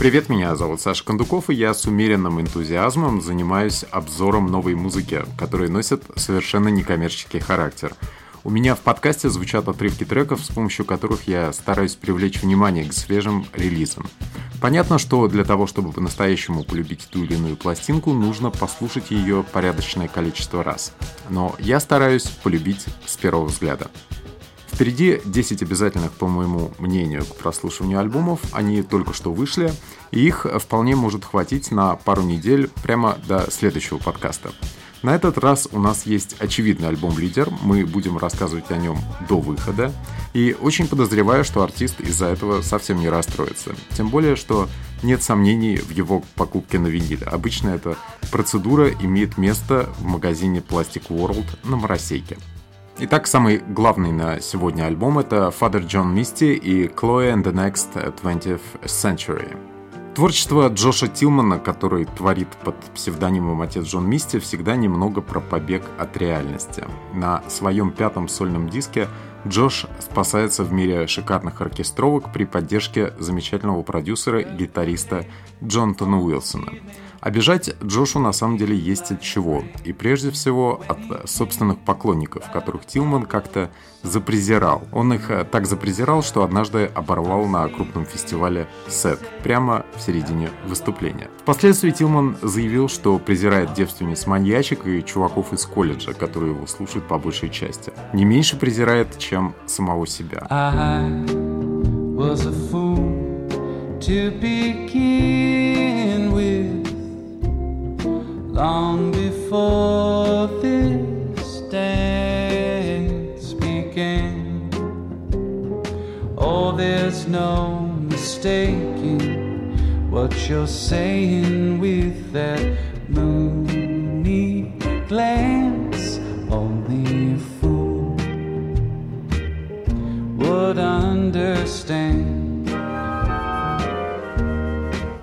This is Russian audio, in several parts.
Привет, меня зовут Саша Кондуков, и я с умеренным энтузиазмом занимаюсь обзором новой музыки, которая носит совершенно некоммерческий характер. У меня в подкасте звучат отрывки треков, с помощью которых я стараюсь привлечь внимание к свежим релизам. Понятно, что для того, чтобы по-настоящему полюбить ту или иную пластинку, нужно послушать ее порядочное количество раз. Но я стараюсь полюбить с первого взгляда. Впереди 10 обязательных, по моему мнению, к прослушиванию альбомов. Они только что вышли, и их вполне может хватить на пару недель прямо до следующего подкаста. На этот раз у нас есть очевидный альбом-лидер, мы будем рассказывать о нем до выхода, и очень подозреваю, что артист из-за этого совсем не расстроится. Тем более, что нет сомнений в его покупке на виниле. Обычно эта процедура имеет место в магазине Plastic World на Моросейке. Итак, самый главный на сегодня альбом это Father John Misty и Chloe and the Next 20th Century. Творчество Джоша Тилмана, который творит под псевдонимом отец Джон Мисти, всегда немного про побег от реальности. На своем пятом сольном диске Джош спасается в мире шикарных оркестровок при поддержке замечательного продюсера и гитариста Джонатана Уилсона. Обижать Джошу на самом деле есть от чего. И прежде всего от собственных поклонников, которых Тилман как-то запрезирал. Он их э, так запрезирал, что однажды оборвал на крупном фестивале сет, прямо в середине выступления. Впоследствии Тилман заявил, что презирает девственниц маньячек и чуваков из колледжа, которые его слушают по большей части. Не меньше презирает, чем самого себя. To begin with. Long before this dance began. Oh, there's no mistaking what you're saying with that moony glance. Only a fool would understand.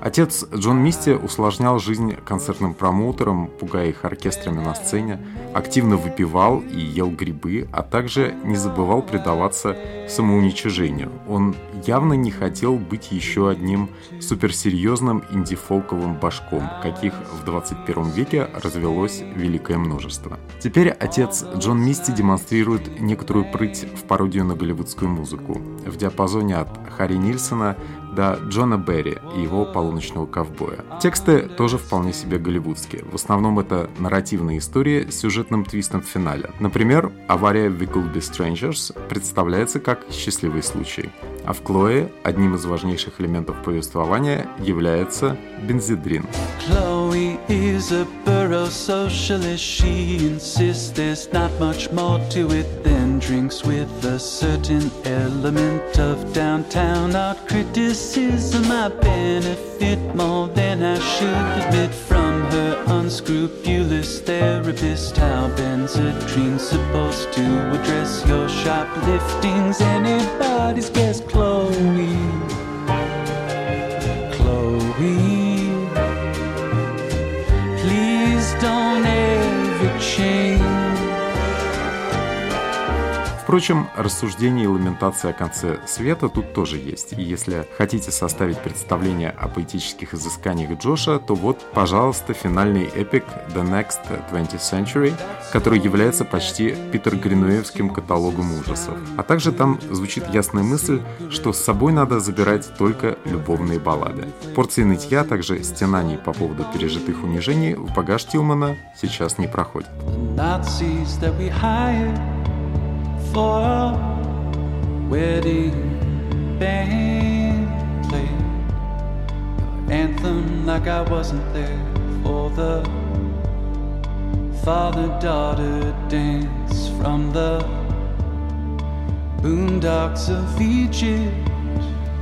Отец Джон Мисти усложнял жизнь концертным промоутерам, пугая их оркестрами на сцене, активно выпивал и ел грибы, а также не забывал предаваться самоуничижению. Он явно не хотел быть еще одним суперсерьезным инди-фолковым башком, каких в 21 веке развелось великое множество. Теперь отец Джон Мисти демонстрирует некоторую прыть в пародию на голливудскую музыку. В диапазоне от Харри Нильсона до Джона Берри и его «Полуночного ковбоя». Тексты тоже вполне себе голливудские. В основном это нарративная история с сюжетным твистом в финале. Например, авария в Be Strangers представляется как счастливый случай, а в Клое одним из важнейших элементов повествования является бензидрин. Chloe is a borough socialist. She insists there's not much more to it than drinks with a certain element of downtown art criticism. I benefit more than I should admit from her unscrupulous therapist. How Benzedrine's supposed to address your shopliftings? Anybody's guess, Chloe. Chloe, please don't ever change. Впрочем, рассуждение и ламентация о конце света тут тоже есть. И если хотите составить представление о поэтических изысканиях Джоша, то вот, пожалуйста, финальный эпик The Next 20th Century, который является почти Питер Гринуевским каталогом ужасов. А также там звучит ясная мысль, что с собой надо забирать только любовные баллады. Порции нытья, а также стенаний по поводу пережитых унижений в багаж Тилмана сейчас не проходят. For a wedding band play your anthem like I wasn't there for the father-daughter dance from the boondocks of Egypt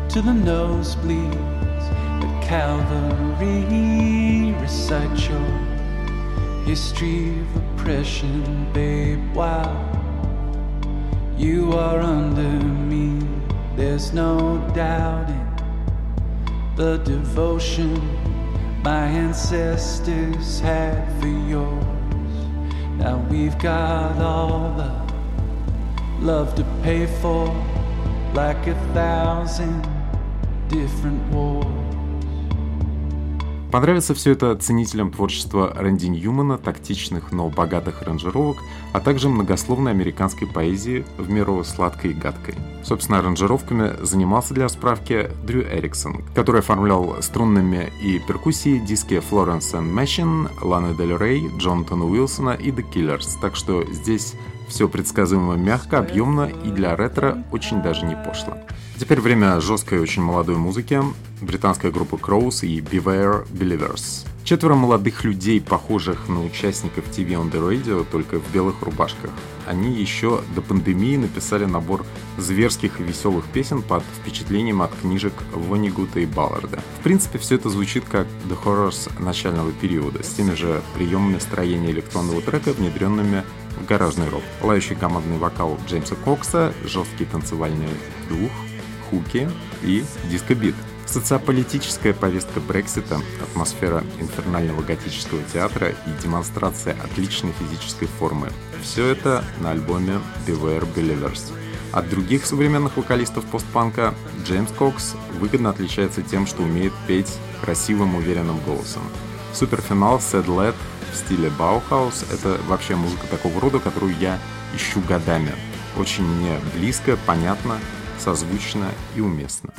to the nosebleeds at Calvary recite your history of oppression, babe. Wow you are under me, there's no doubting the devotion my ancestors had for yours. Now we've got all the love to pay for, like a thousand different wars. Понравится все это ценителям творчества Рэнди Ньюмана, тактичных, но богатых аранжировок, а также многословной американской поэзии в меру сладкой и гадкой. Собственно, аранжировками занимался для справки Дрю Эриксон, который оформлял струнными и перкуссией диски and Machine, Ланы Дель Рей, Джонатана Уилсона и The Killers, так что здесь все предсказуемо мягко, объемно и для ретро очень даже не пошло. Теперь время жесткой очень молодой музыки. Британская группа Crows и Beware Believers. Четверо молодых людей, похожих на участников TV on the Radio, только в белых рубашках. Они еще до пандемии написали набор зверских и веселых песен под впечатлением от книжек Вонигута и Балларда. В принципе, все это звучит как The Horrors начального периода, с теми же приемами строения электронного трека, внедренными гаражный рок. Лающий командный вокал Джеймса Кокса, жесткий танцевальный дух, хуки и диско-бит. Социополитическая повестка Брексита, атмосфера инфернального готического театра и демонстрация отличной физической формы – все это на альбоме Beware Believers. От других современных вокалистов постпанка Джеймс Кокс выгодно отличается тем, что умеет петь красивым уверенным голосом. Суперфинал Sad Lads в стиле Баухаус – это вообще музыка такого рода, которую я ищу годами. Очень мне близко, понятно, созвучно и уместно.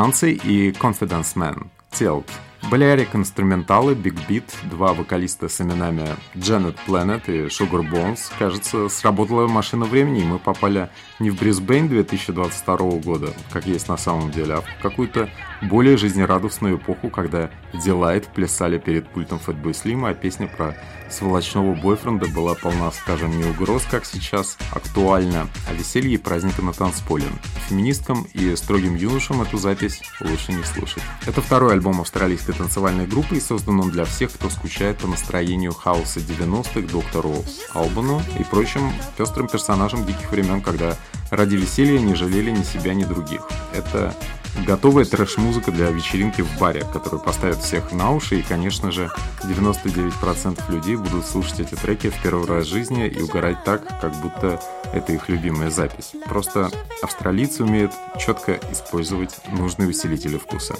Танцы и Confidence Man, Tilt. Балярик, инструменталы, Big Beat, два вокалиста с именами Janet Planet и Sugar Bones. Кажется, сработала машина времени, и мы попали не в Брисбейн 2022 года, как есть на самом деле, а в какую-то более жизнерадостную эпоху, когда Delight плясали перед пультом Fatboy Slim, а песня про сволочного бойфренда была полна, скажем, не угроз, как сейчас, актуальна, а веселье и праздника на танцполе. Феминисткам и строгим юношам эту запись лучше не слушать. Это второй альбом австралийской танцевальной группы и создан он для всех, кто скучает по настроению хаоса 90-х, доктору Албану и прочим пестрым персонажам диких времен, когда ради веселья не жалели ни себя, ни других. Это готовая трэш-музыка для вечеринки в баре, которую поставят всех на уши, и, конечно же, 99% людей будут слушать эти треки в первый раз в жизни и угорать так, как будто это их любимая запись. Просто австралийцы умеют четко использовать нужные усилители вкуса.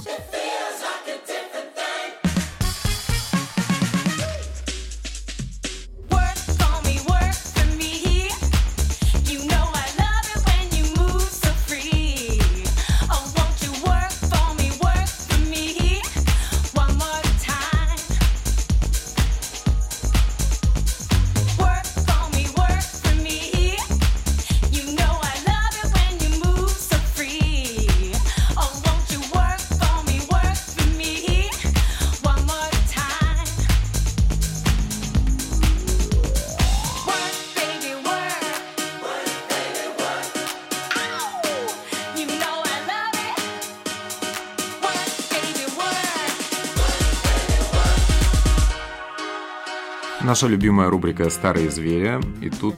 Наша любимая рубрика «Старые звери» и тут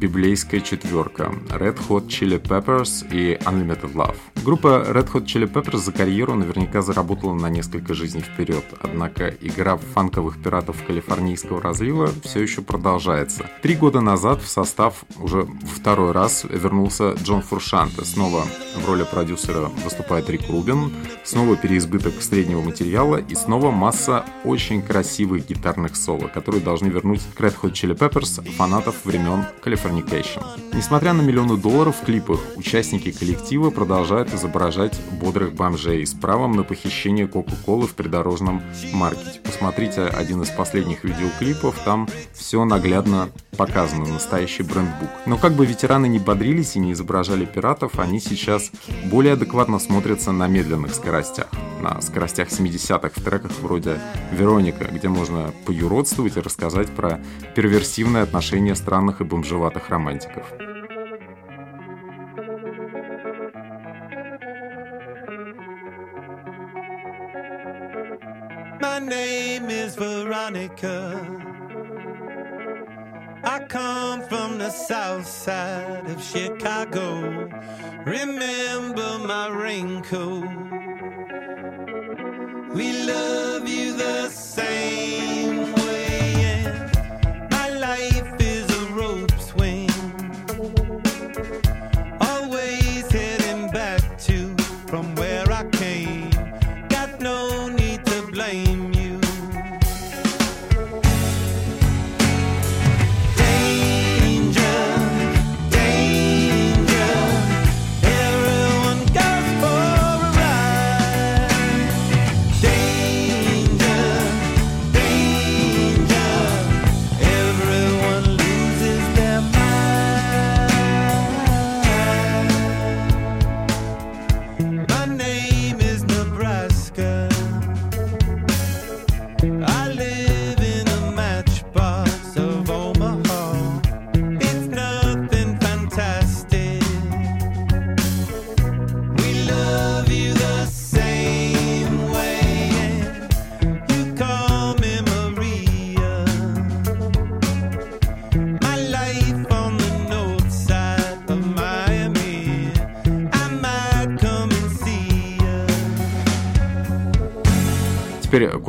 библейская четверка Red Hot Chili Peppers и Unlimited Love. Группа Red Hot Chili Peppers за карьеру наверняка заработала на несколько жизней вперед, однако игра фанковых пиратов калифорнийского разлива все еще продолжается. Три года назад в состав уже второй раз вернулся Джон Фуршанте. Снова в роли продюсера выступает Рик Рубин, снова переизбыток среднего материала и снова масса очень красивых гитарных соло, которые должны вернуть к Red Hot Chili Peppers фанатов времен Californication. Несмотря на миллионы долларов в клипах, участники коллектива продолжают изображать бодрых бомжей с правом на похищение Кока-Колы в придорожном маркете. Посмотрите один из последних видеоклипов, там все наглядно показано, настоящий брендбук. Но как бы ветераны не бодрились и не изображали пиратов, они сейчас более адекватно смотрятся на медленных скоростях. На скоростях 70-х в треках вроде «Вероника», где можно поюродствовать и рассказать про перверсивное отношение странных и бомжеватых романтиков. My name is Veronica. I come from the south side of Chicago. Remember my raincoat. We love you the same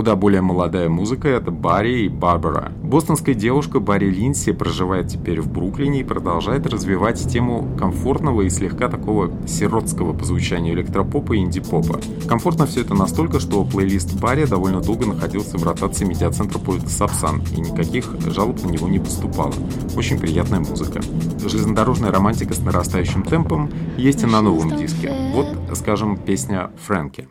куда более молодая музыка — это Барри и Барбара. Бостонская девушка Барри Линси проживает теперь в Бруклине и продолжает развивать тему комфортного и слегка такого сиротского по звучанию электропопа и инди-попа. Комфортно все это настолько, что плейлист Барри довольно долго находился в ротации медиацентра поезда Сапсан, и никаких жалоб на него не поступало. Очень приятная музыка. Железнодорожная романтика с нарастающим темпом есть и на новом диске. Вот, скажем, песня «Фрэнки».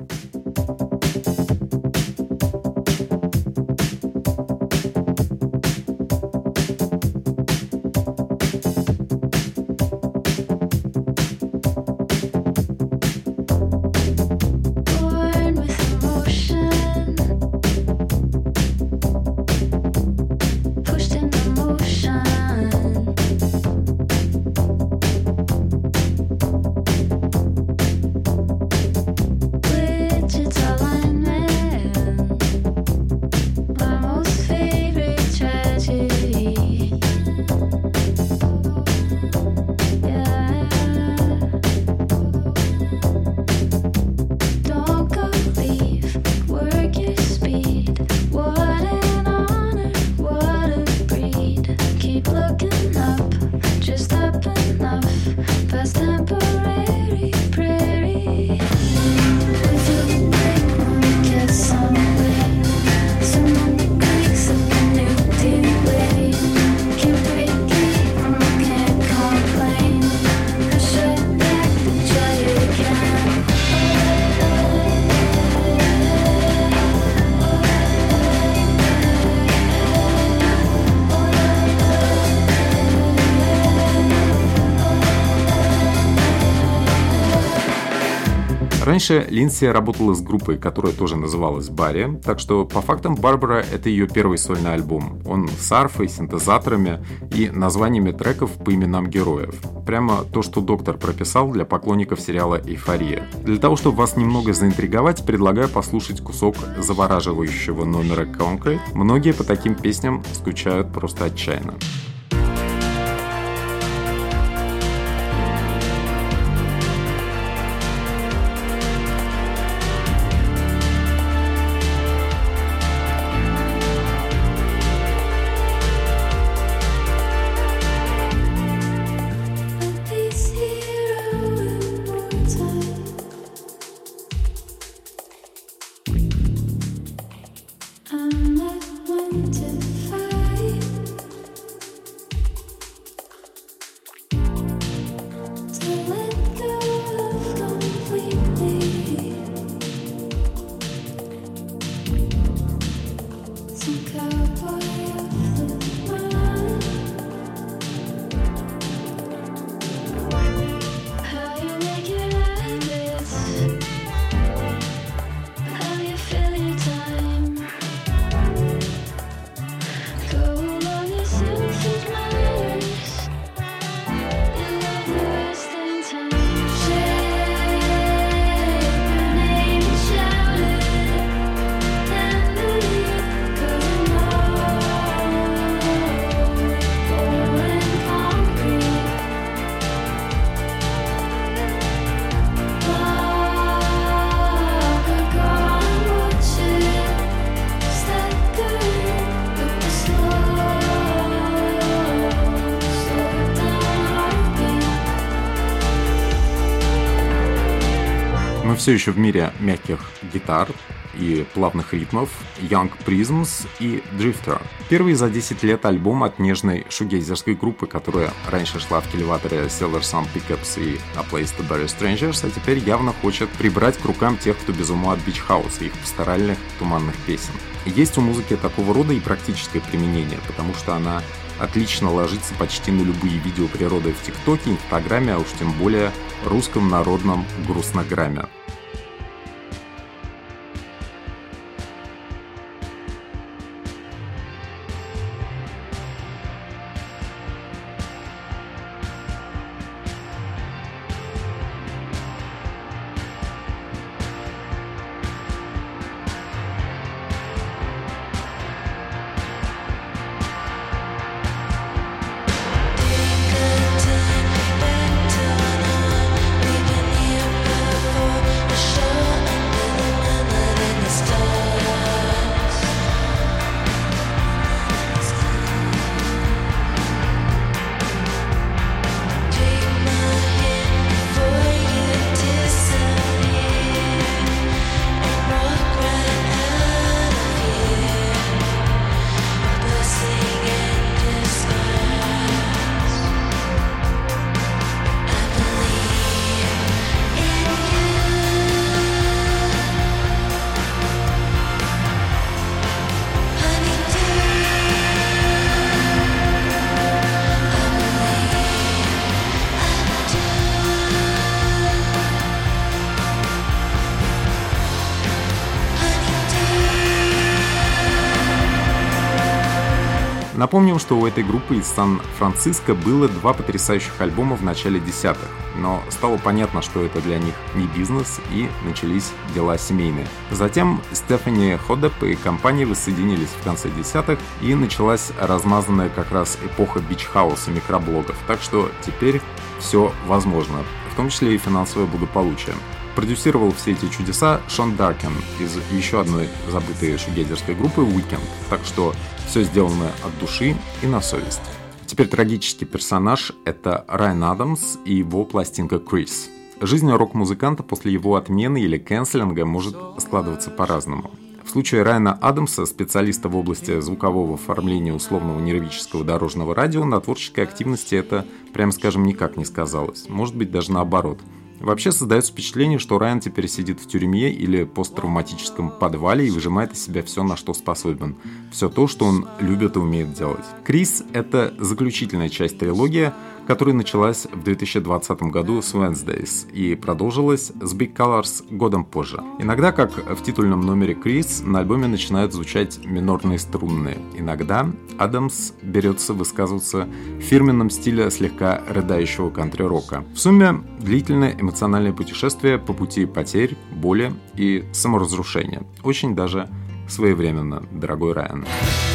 Раньше Линдси работала с группой, которая тоже называлась Барри, так что по фактам Барбара — это ее первый сольный альбом. Он с арфой, синтезаторами и названиями треков по именам героев. Прямо то, что доктор прописал для поклонников сериала «Эйфория». Для того, чтобы вас немного заинтриговать, предлагаю послушать кусок завораживающего номера Concrete. Многие по таким песням скучают просто отчаянно. Все еще в мире мягких гитар и плавных ритмов Young Prisms и Drifter. Первый за 10 лет альбом от нежной шугейзерской группы, которая раньше шла в келеваторе Cellar Sun Pickups и A Place to Bury Strangers, а теперь явно хочет прибрать к рукам тех, кто без ума от Beach House и их пасторальных туманных песен. Есть у музыки такого рода и практическое применение, потому что она отлично ложится почти на любые видео природы в ТикТоке, Инстаграме, а уж тем более русском народном грустнограмме. Напомним, что у этой группы из Сан-Франциско было два потрясающих альбома в начале десятых, но стало понятно, что это для них не бизнес, и начались дела семейные. Затем Стефани Ходеп и компания воссоединились в конце десятых, и началась размазанная как раз эпоха бичхауса микроблогов, так что теперь все возможно, в том числе и финансовое благополучие. Продюсировал все эти чудеса Шон Даркен из еще одной забытой шугейзерской группы Weekend, так что все сделано от души и на совесть. Теперь трагический персонаж — это Райан Адамс и его пластинка «Крис». Жизнь рок-музыканта после его отмены или кэнселинга может складываться по-разному. В случае Райана Адамса, специалиста в области звукового оформления условного нервического дорожного радио, на творческой активности это, прям скажем, никак не сказалось. Может быть, даже наоборот – Вообще создается впечатление, что Райан теперь сидит в тюрьме или посттравматическом подвале и выжимает из себя все, на что способен. Все то, что он любит и умеет делать. Крис — это заключительная часть трилогии, которая началась в 2020 году с Wednesdays и продолжилась с Big Colors годом позже. Иногда, как в титульном номере Крис, на альбоме начинают звучать минорные струнные. Иногда Адамс берется высказываться в фирменном стиле слегка рыдающего кантри-рока. В сумме длительное эмоциональное путешествие по пути потерь, боли и саморазрушения. Очень даже своевременно, дорогой Райан. Irresolutely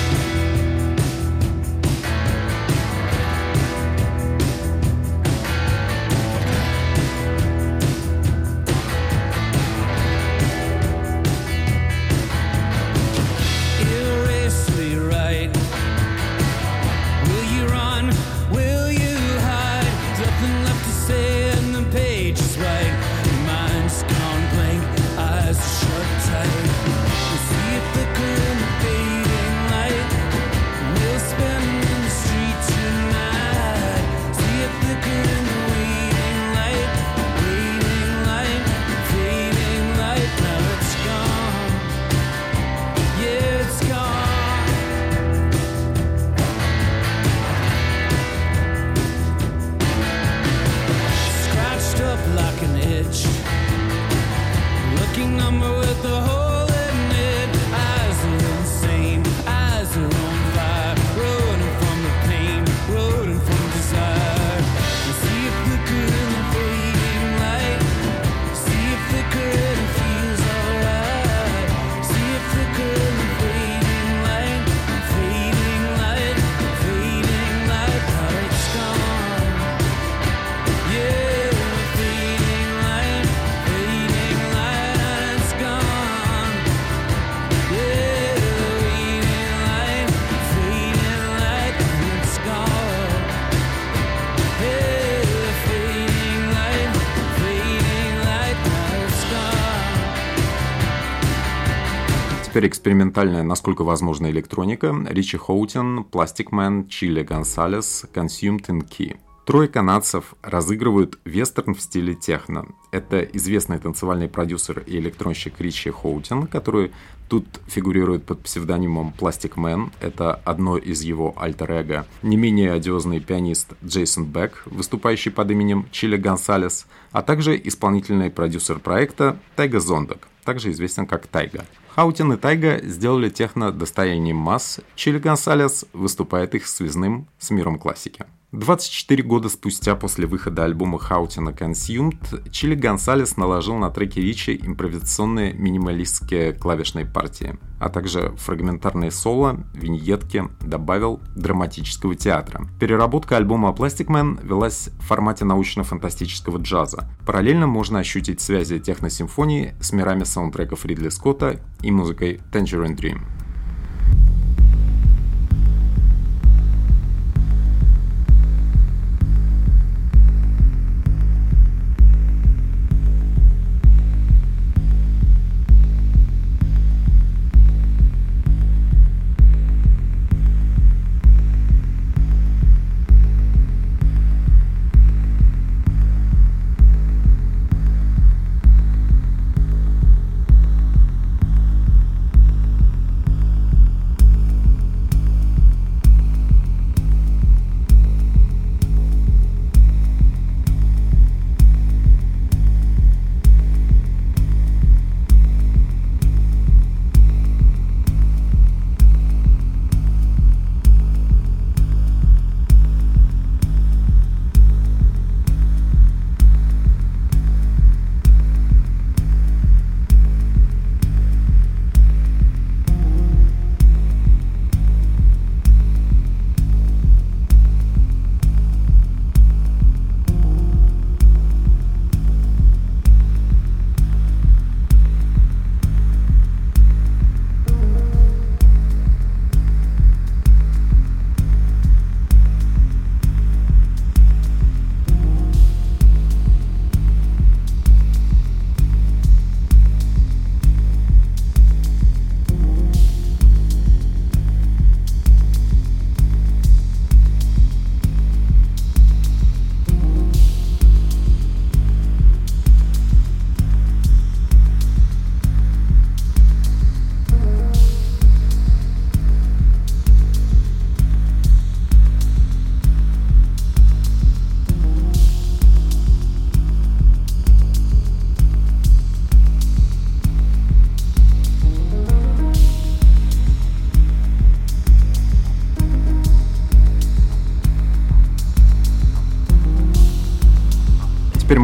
Теперь экспериментальная, насколько возможно, электроника. Ричи Хоутин, Plastic Man, Чили Гонсалес, Consumed in Key. Трое канадцев разыгрывают вестерн в стиле техно. Это известный танцевальный продюсер и электронщик Ричи Хоутин, который тут фигурирует под псевдонимом Plastic Man. Это одно из его альтер-эго. Не менее одиозный пианист Джейсон Бек, выступающий под именем Чили Гонсалес, а также исполнительный продюсер проекта Тайга Зондак, также известен как Тайга. Хаутин и Тайга сделали техно достоянием масс, Чили Гонсалес выступает их связным с миром классики. 24 года спустя после выхода альбома Хаутина Consumed, Чили Гонсалес наложил на треки Ричи импровизационные минималистские клавишные партии, а также фрагментарные соло, виньетки, добавил драматического театра. Переработка альбома Plastic Man велась в формате научно-фантастического джаза. Параллельно можно ощутить связи техносимфонии с мирами саундтреков Ридли Скотта и музыкой Tangerine Dream.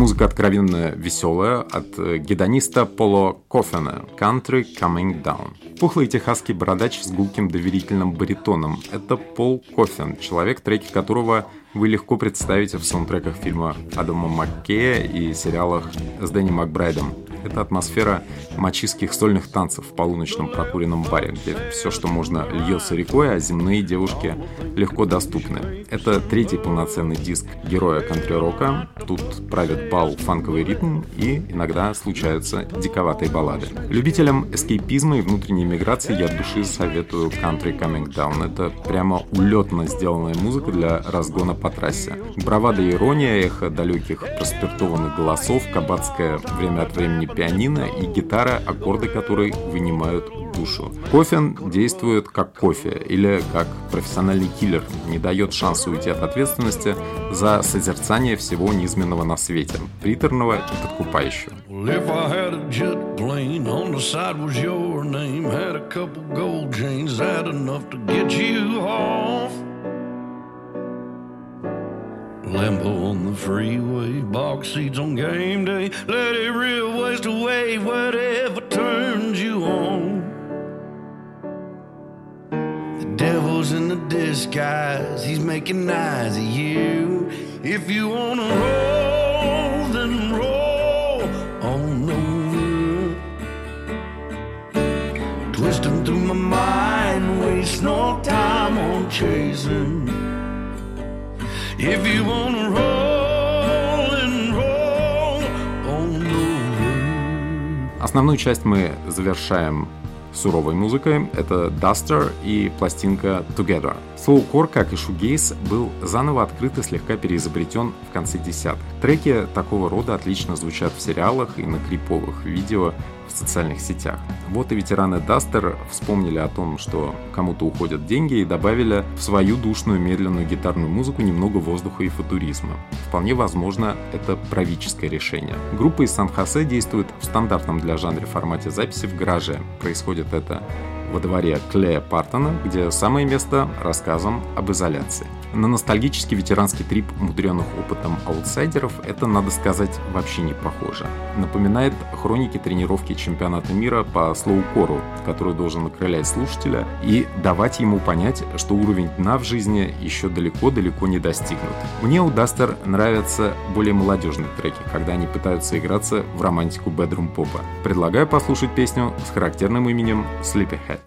Музыка откровенно веселая от э, гедониста Поло Кофена «Country Coming Down». Пухлый техасский бородач с гулким доверительным баритоном – это Пол Кофен, человек, треки которого вы легко представите в саундтреках фильма Адама Маккея и сериалах с Дэнни Макбрайдом. Это атмосфера мачистских сольных танцев в полуночном прокуренном баре, где все, что можно, льется рекой, а земные девушки легко доступны. Это третий полноценный диск героя кантри-рока. Тут правит бал фанковый ритм и иногда случаются диковатые баллады. Любителям эскейпизма и внутренней миграции я от души советую Country Coming Down. Это прямо улетно сделанная музыка для разгона по трассе. Бравада и ирония, эхо далеких проспиртованных голосов, кабацкое время от времени пианино и гитара, аккорды которой вынимают душу. Кофен действует как кофе или как профессиональный киллер, не дает шанса уйти от ответственности за созерцание всего низменного на свете, приторного и подкупающего. Well, Lambo on the freeway, box seats on game day, let it real waste away, whatever turns you on. The devil's in the disguise, he's making eyes at you. If you wanna roll, then roll on over. Twisting through my mind, waste no time on chasing. If you wanna roll and roll on. Основную часть мы завершаем суровой музыкой. Это Duster и пластинка Together. Слоукор, как и шугейс, был заново открыт и слегка переизобретен в конце десятых. Треки такого рода отлично звучат в сериалах и на криповых видео в социальных сетях. Вот и ветераны Duster вспомнили о том, что кому-то уходят деньги и добавили в свою душную медленную гитарную музыку немного воздуха и футуризма. Вполне возможно, это правительское решение. Группа из Сан-Хосе действует в стандартном для жанра формате записи в гараже. Происходит это во дворе Клея Партона, где самое место рассказам об изоляции. На ностальгический ветеранский трип мудренных опытом аутсайдеров это, надо сказать, вообще не похоже. Напоминает хроники тренировки чемпионата мира по слоукору, который должен окрылять слушателя и давать ему понять, что уровень дна в жизни еще далеко-далеко не достигнут. Мне у Дастер нравятся более молодежные треки, когда они пытаются играться в романтику бедрум попа. Предлагаю послушать песню с характерным именем Sleepyhead.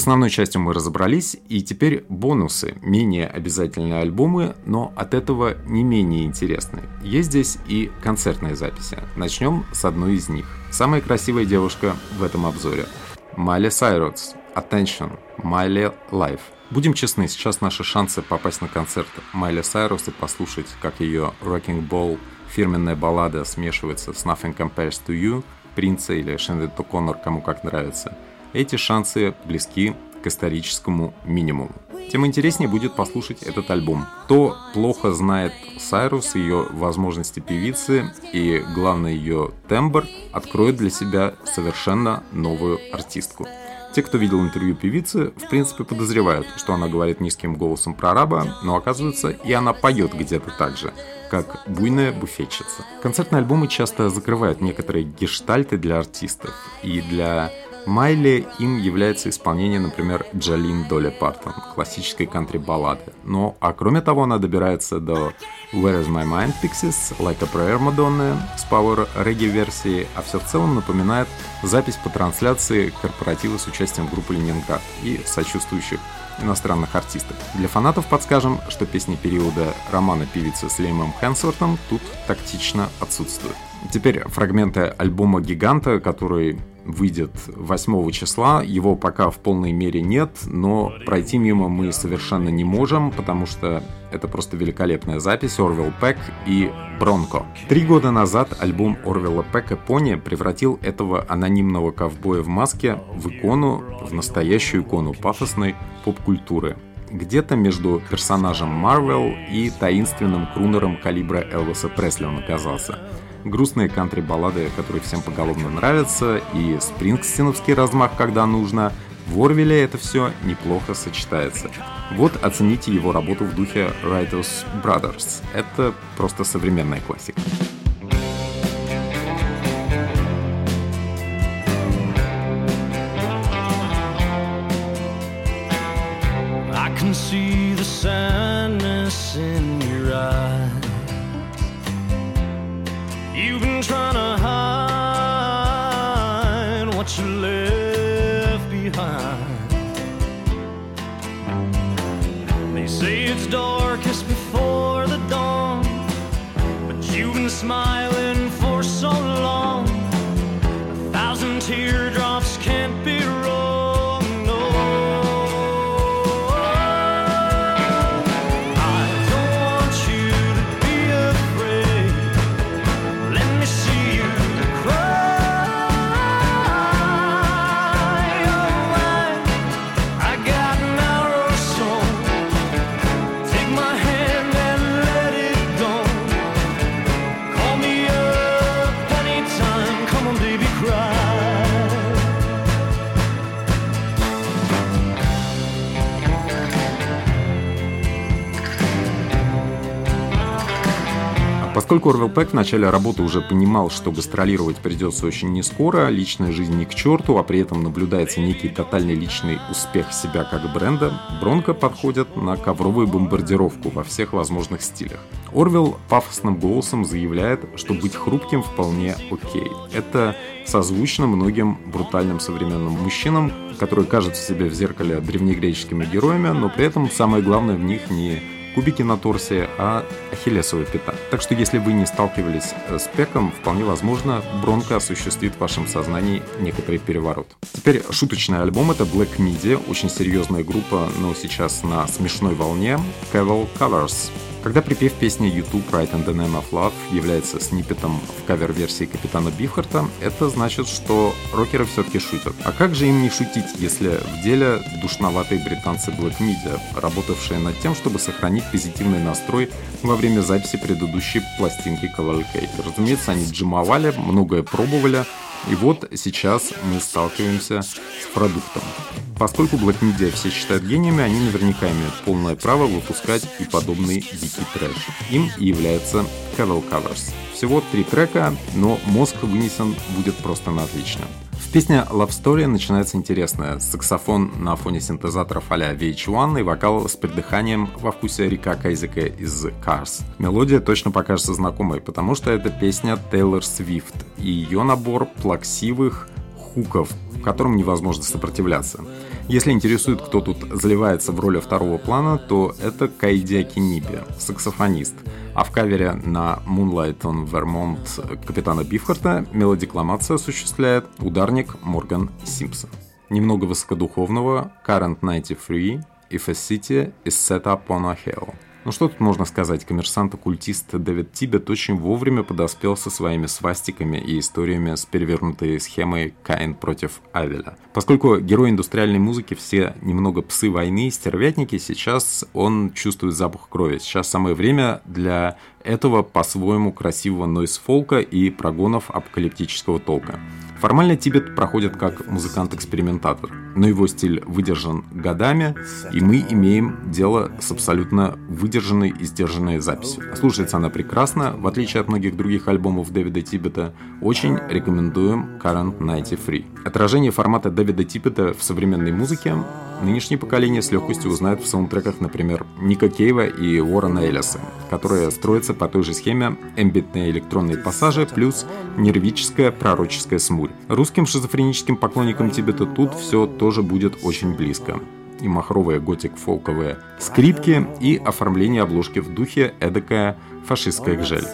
Основной частью мы разобрались, и теперь бонусы, менее обязательные альбомы, но от этого не менее интересные. Есть здесь и концертные записи. Начнем с одной из них. Самая красивая девушка в этом обзоре. Майли Сайрус. Attention. Майли Live. Будем честны, сейчас наши шансы попасть на концерт Майли Сайрус и послушать, как ее Rocking Ball фирменная баллада смешивается с Nothing Compares to You, Принца или Шендет Коннор, кому как нравится. Эти шансы близки к историческому минимуму. Тем интереснее будет послушать этот альбом. Кто плохо знает Сайрус, ее возможности певицы и, главное, ее тембр, откроет для себя совершенно новую артистку. Те, кто видел интервью певицы, в принципе подозревают, что она говорит низким голосом про раба, но оказывается и она поет где-то так же, как буйная буфетчица. Концертные альбомы часто закрывают некоторые гештальты для артистов, и для Майли им является исполнение, например, Джалин Долли Партон, классической кантри-баллады. Но, а кроме того, она добирается до Where is my mind Pixies, Like a Prayer Madonna с Power Reggae версии, а все в целом напоминает запись по трансляции корпоратива с участием группы Ленинград и сочувствующих иностранных артистов. Для фанатов подскажем, что песни периода романа певицы с Леймом Хэнсвортом тут тактично отсутствуют. Теперь фрагменты альбома «Гиганта», который выйдет 8 числа. Его пока в полной мере нет, но пройти мимо мы совершенно не можем, потому что это просто великолепная запись Орвел Пэк и Бронко. Три года назад альбом Орвела Пэка «Пони» превратил этого анонимного ковбоя в маске в икону, в настоящую икону пафосной поп-культуры где-то между персонажем Марвел и таинственным крунером калибра Элвиса Пресли он оказался. Грустные кантри-баллады, которые всем поголовно нравятся, и спрингстиновский размах, когда нужно, в Орвеле это все неплохо сочетается. Вот оцените его работу в духе Writers Brothers. Это просто современная классика. Поскольку Орвел Пэк в начале работы уже понимал, что гастролировать придется очень не скоро, личная жизнь не к черту, а при этом наблюдается некий тотальный личный успех себя как бренда, Бронко подходит на ковровую бомбардировку во всех возможных стилях. Орвел пафосным голосом заявляет, что быть хрупким вполне окей. Это созвучно многим брутальным современным мужчинам, которые кажутся себе в зеркале древнегреческими героями, но при этом самое главное в них не кубики на торсе, а ахиллесовая пята. Так что если вы не сталкивались э, с пеком, вполне возможно, Бронко осуществит в вашем сознании некоторый переворот. Теперь шуточный альбом — это Black Midi, очень серьезная группа, но сейчас на смешной волне, Caval Colors. Когда припев песни YouTube Right in the Name of Love является сниппетом в кавер-версии Капитана Бифхарта, это значит, что рокеры все-таки шутят. А как же им не шутить, если в деле душноватые британцы Black Media, работавшие над тем, чтобы сохранить позитивный настрой во время записи предыдущей пластинки Cavalcade. Разумеется, они джимовали, многое пробовали, и вот сейчас мы сталкиваемся с продуктом. Поскольку Black Media все считают гениями, они наверняка имеют полное право выпускать и подобный дикий трэш. Им и является Caval Covers. Всего три трека, но мозг вынесен будет просто на отлично. В песне Love Story начинается интересное. Саксофон на фоне синтезаторов а-ля VH1 и вокал с придыханием во вкусе Рика Кайзека из Cars. Мелодия точно покажется знакомой, потому что это песня Тейлор Свифт и ее набор плаксивых хуков, которым невозможно сопротивляться. Если интересует, кто тут заливается в роли второго плана, то это Кайди Акиниби, саксофонист. А в кавере на Moonlight on Vermont капитана Бифхарта мелодикламацию осуществляет ударник Морган Симпсон. немного высокодуховного Current 93 If a City is set up on a hill. Ну что тут можно сказать, коммерсант-оккультист Дэвид Тибет очень вовремя подоспел со своими свастиками и историями с перевернутой схемой Каин против Авеля. Поскольку герои индустриальной музыки все немного псы войны и стервятники, сейчас он чувствует запах крови. Сейчас самое время для этого по-своему красивого нойз-фолка и прогонов апокалиптического толка. Формально Тибет проходит как музыкант-экспериментатор, но его стиль выдержан годами, и мы имеем дело с абсолютно выдержанной и сдержанной записью. Слушается она прекрасно, в отличие от многих других альбомов Дэвида Тибета, очень рекомендуем Current 93. Отражение формата Дэвида Тибета в современной музыке нынешнее поколение с легкостью узнает в саундтреках, например, Ника Кейва и Уоррена Эллиса, которые строятся по той же схеме эмбитные электронные пассажи плюс нервическая пророческая смурь. Русским шизофреническим поклонникам Тибета тут все тоже будет очень близко. И махровые готик-фолковые скрипки, и оформление обложки в духе эдакая фашистская гжель.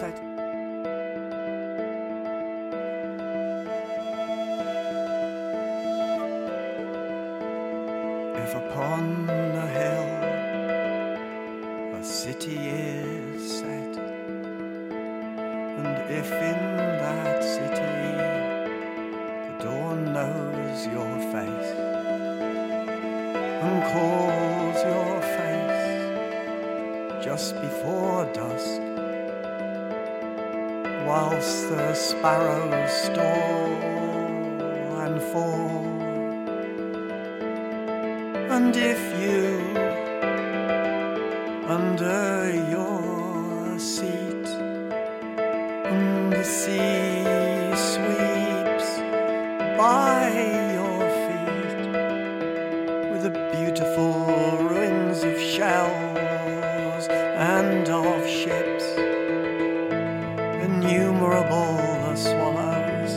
And of ships, innumerable the swallows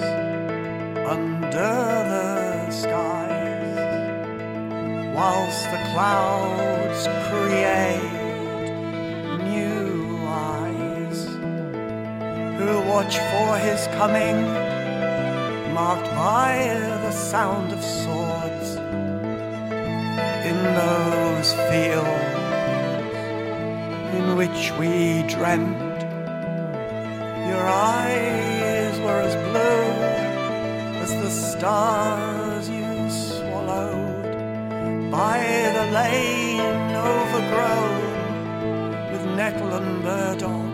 under the skies whilst the clouds create new eyes who watch for his coming, marked by the sound of swords in those fields in which we dreamt. Your eyes were as blue as the stars you swallowed by the lane overgrown with nettle and burdock.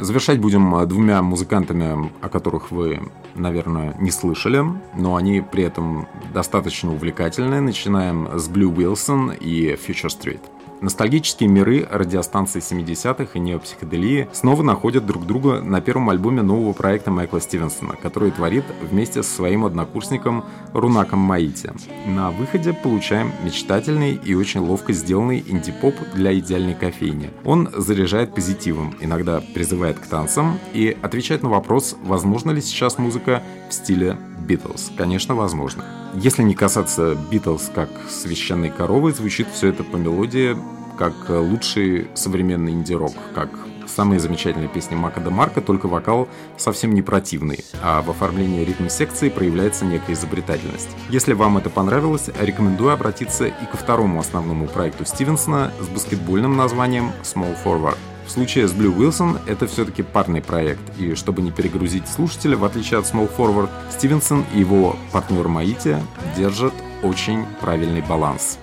Завершать будем э, двумя музыкантами, о которых вы, наверное, не слышали, но они при этом достаточно увлекательны. Начинаем с Blue Wilson и Future Street. Ностальгические миры радиостанции 70-х и неопсиходелии снова находят друг друга на первом альбоме нового проекта Майкла Стивенсона, который творит вместе со своим однокурсником Рунаком Маити. На выходе получаем мечтательный и очень ловко сделанный инди-поп для идеальной кофейни. Он заряжает позитивом, иногда призывает к танцам и отвечает на вопрос, возможно ли сейчас музыка в стиле Битлз. Конечно, возможно. Если не касаться Битлз как священной коровы, звучит все это по мелодии как лучший современный инди-рок, как самые замечательные песни Мака де Марка, только вокал совсем не противный, а в оформлении ритм-секции проявляется некая изобретательность. Если вам это понравилось, рекомендую обратиться и ко второму основному проекту Стивенсона с баскетбольным названием Small Forward. В случае с Blue Wilson это все-таки парный проект, и чтобы не перегрузить слушателя, в отличие от Small Forward, Стивенсон и его партнер Маити держат очень правильный баланс.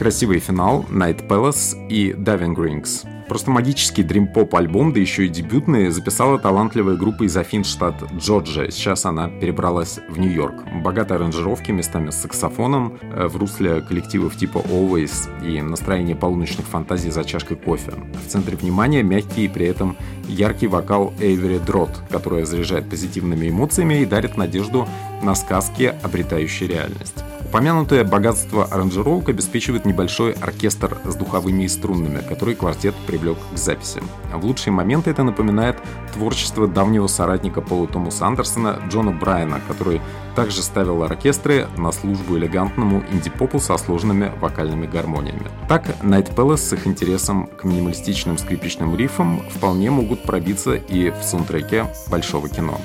Красивый финал, Night Palace и Diving Rings. Просто магический дрим-поп альбом, да еще и дебютный, записала талантливая группа из Афин, штат Джорджия. Сейчас она перебралась в Нью-Йорк. Богатые аранжировки, местами с саксофоном, э, в русле коллективов типа Always и настроение полуночных фантазий за чашкой кофе. В центре внимания мягкий и при этом яркий вокал Эйвери Дрот, которая заряжает позитивными эмоциями и дарит надежду на сказки, обретающие реальность. Упомянутое богатство аранжировок обеспечивает небольшой оркестр с духовыми и струнными, который квартет привлек к записи. В лучшие моменты это напоминает творчество давнего соратника Пола Томаса Андерсона Джона Брайана, который также ставил оркестры на службу элегантному инди-попу со сложными вокальными гармониями. Так, Night Palace с их интересом к минималистичным скрипичным рифам вполне могут пробиться и в саундтреке большого кино.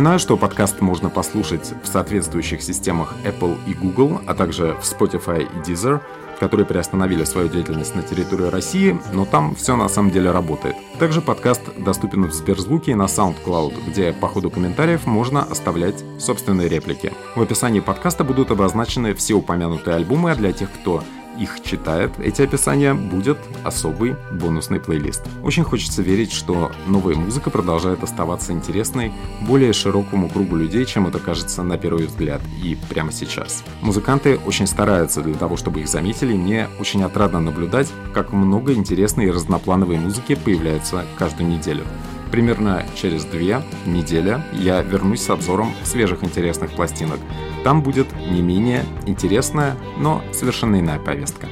Напоминаю, что подкаст можно послушать в соответствующих системах Apple и Google, а также в Spotify и Deezer, которые приостановили свою деятельность на территории России, но там все на самом деле работает. Также подкаст доступен в Сберзвуке и на SoundCloud, где по ходу комментариев можно оставлять собственные реплики. В описании подкаста будут обозначены все упомянутые альбомы, а для тех, кто их читает, эти описания будет особый бонусный плейлист. Очень хочется верить, что новая музыка продолжает оставаться интересной более широкому кругу людей, чем это кажется на первый взгляд и прямо сейчас. Музыканты очень стараются для того, чтобы их заметили, мне очень отрадно наблюдать, как много интересной и разноплановой музыки появляется каждую неделю. Примерно через две недели я вернусь с обзором свежих интересных пластинок. Там будет не менее интересная, но совершенно иная повестка.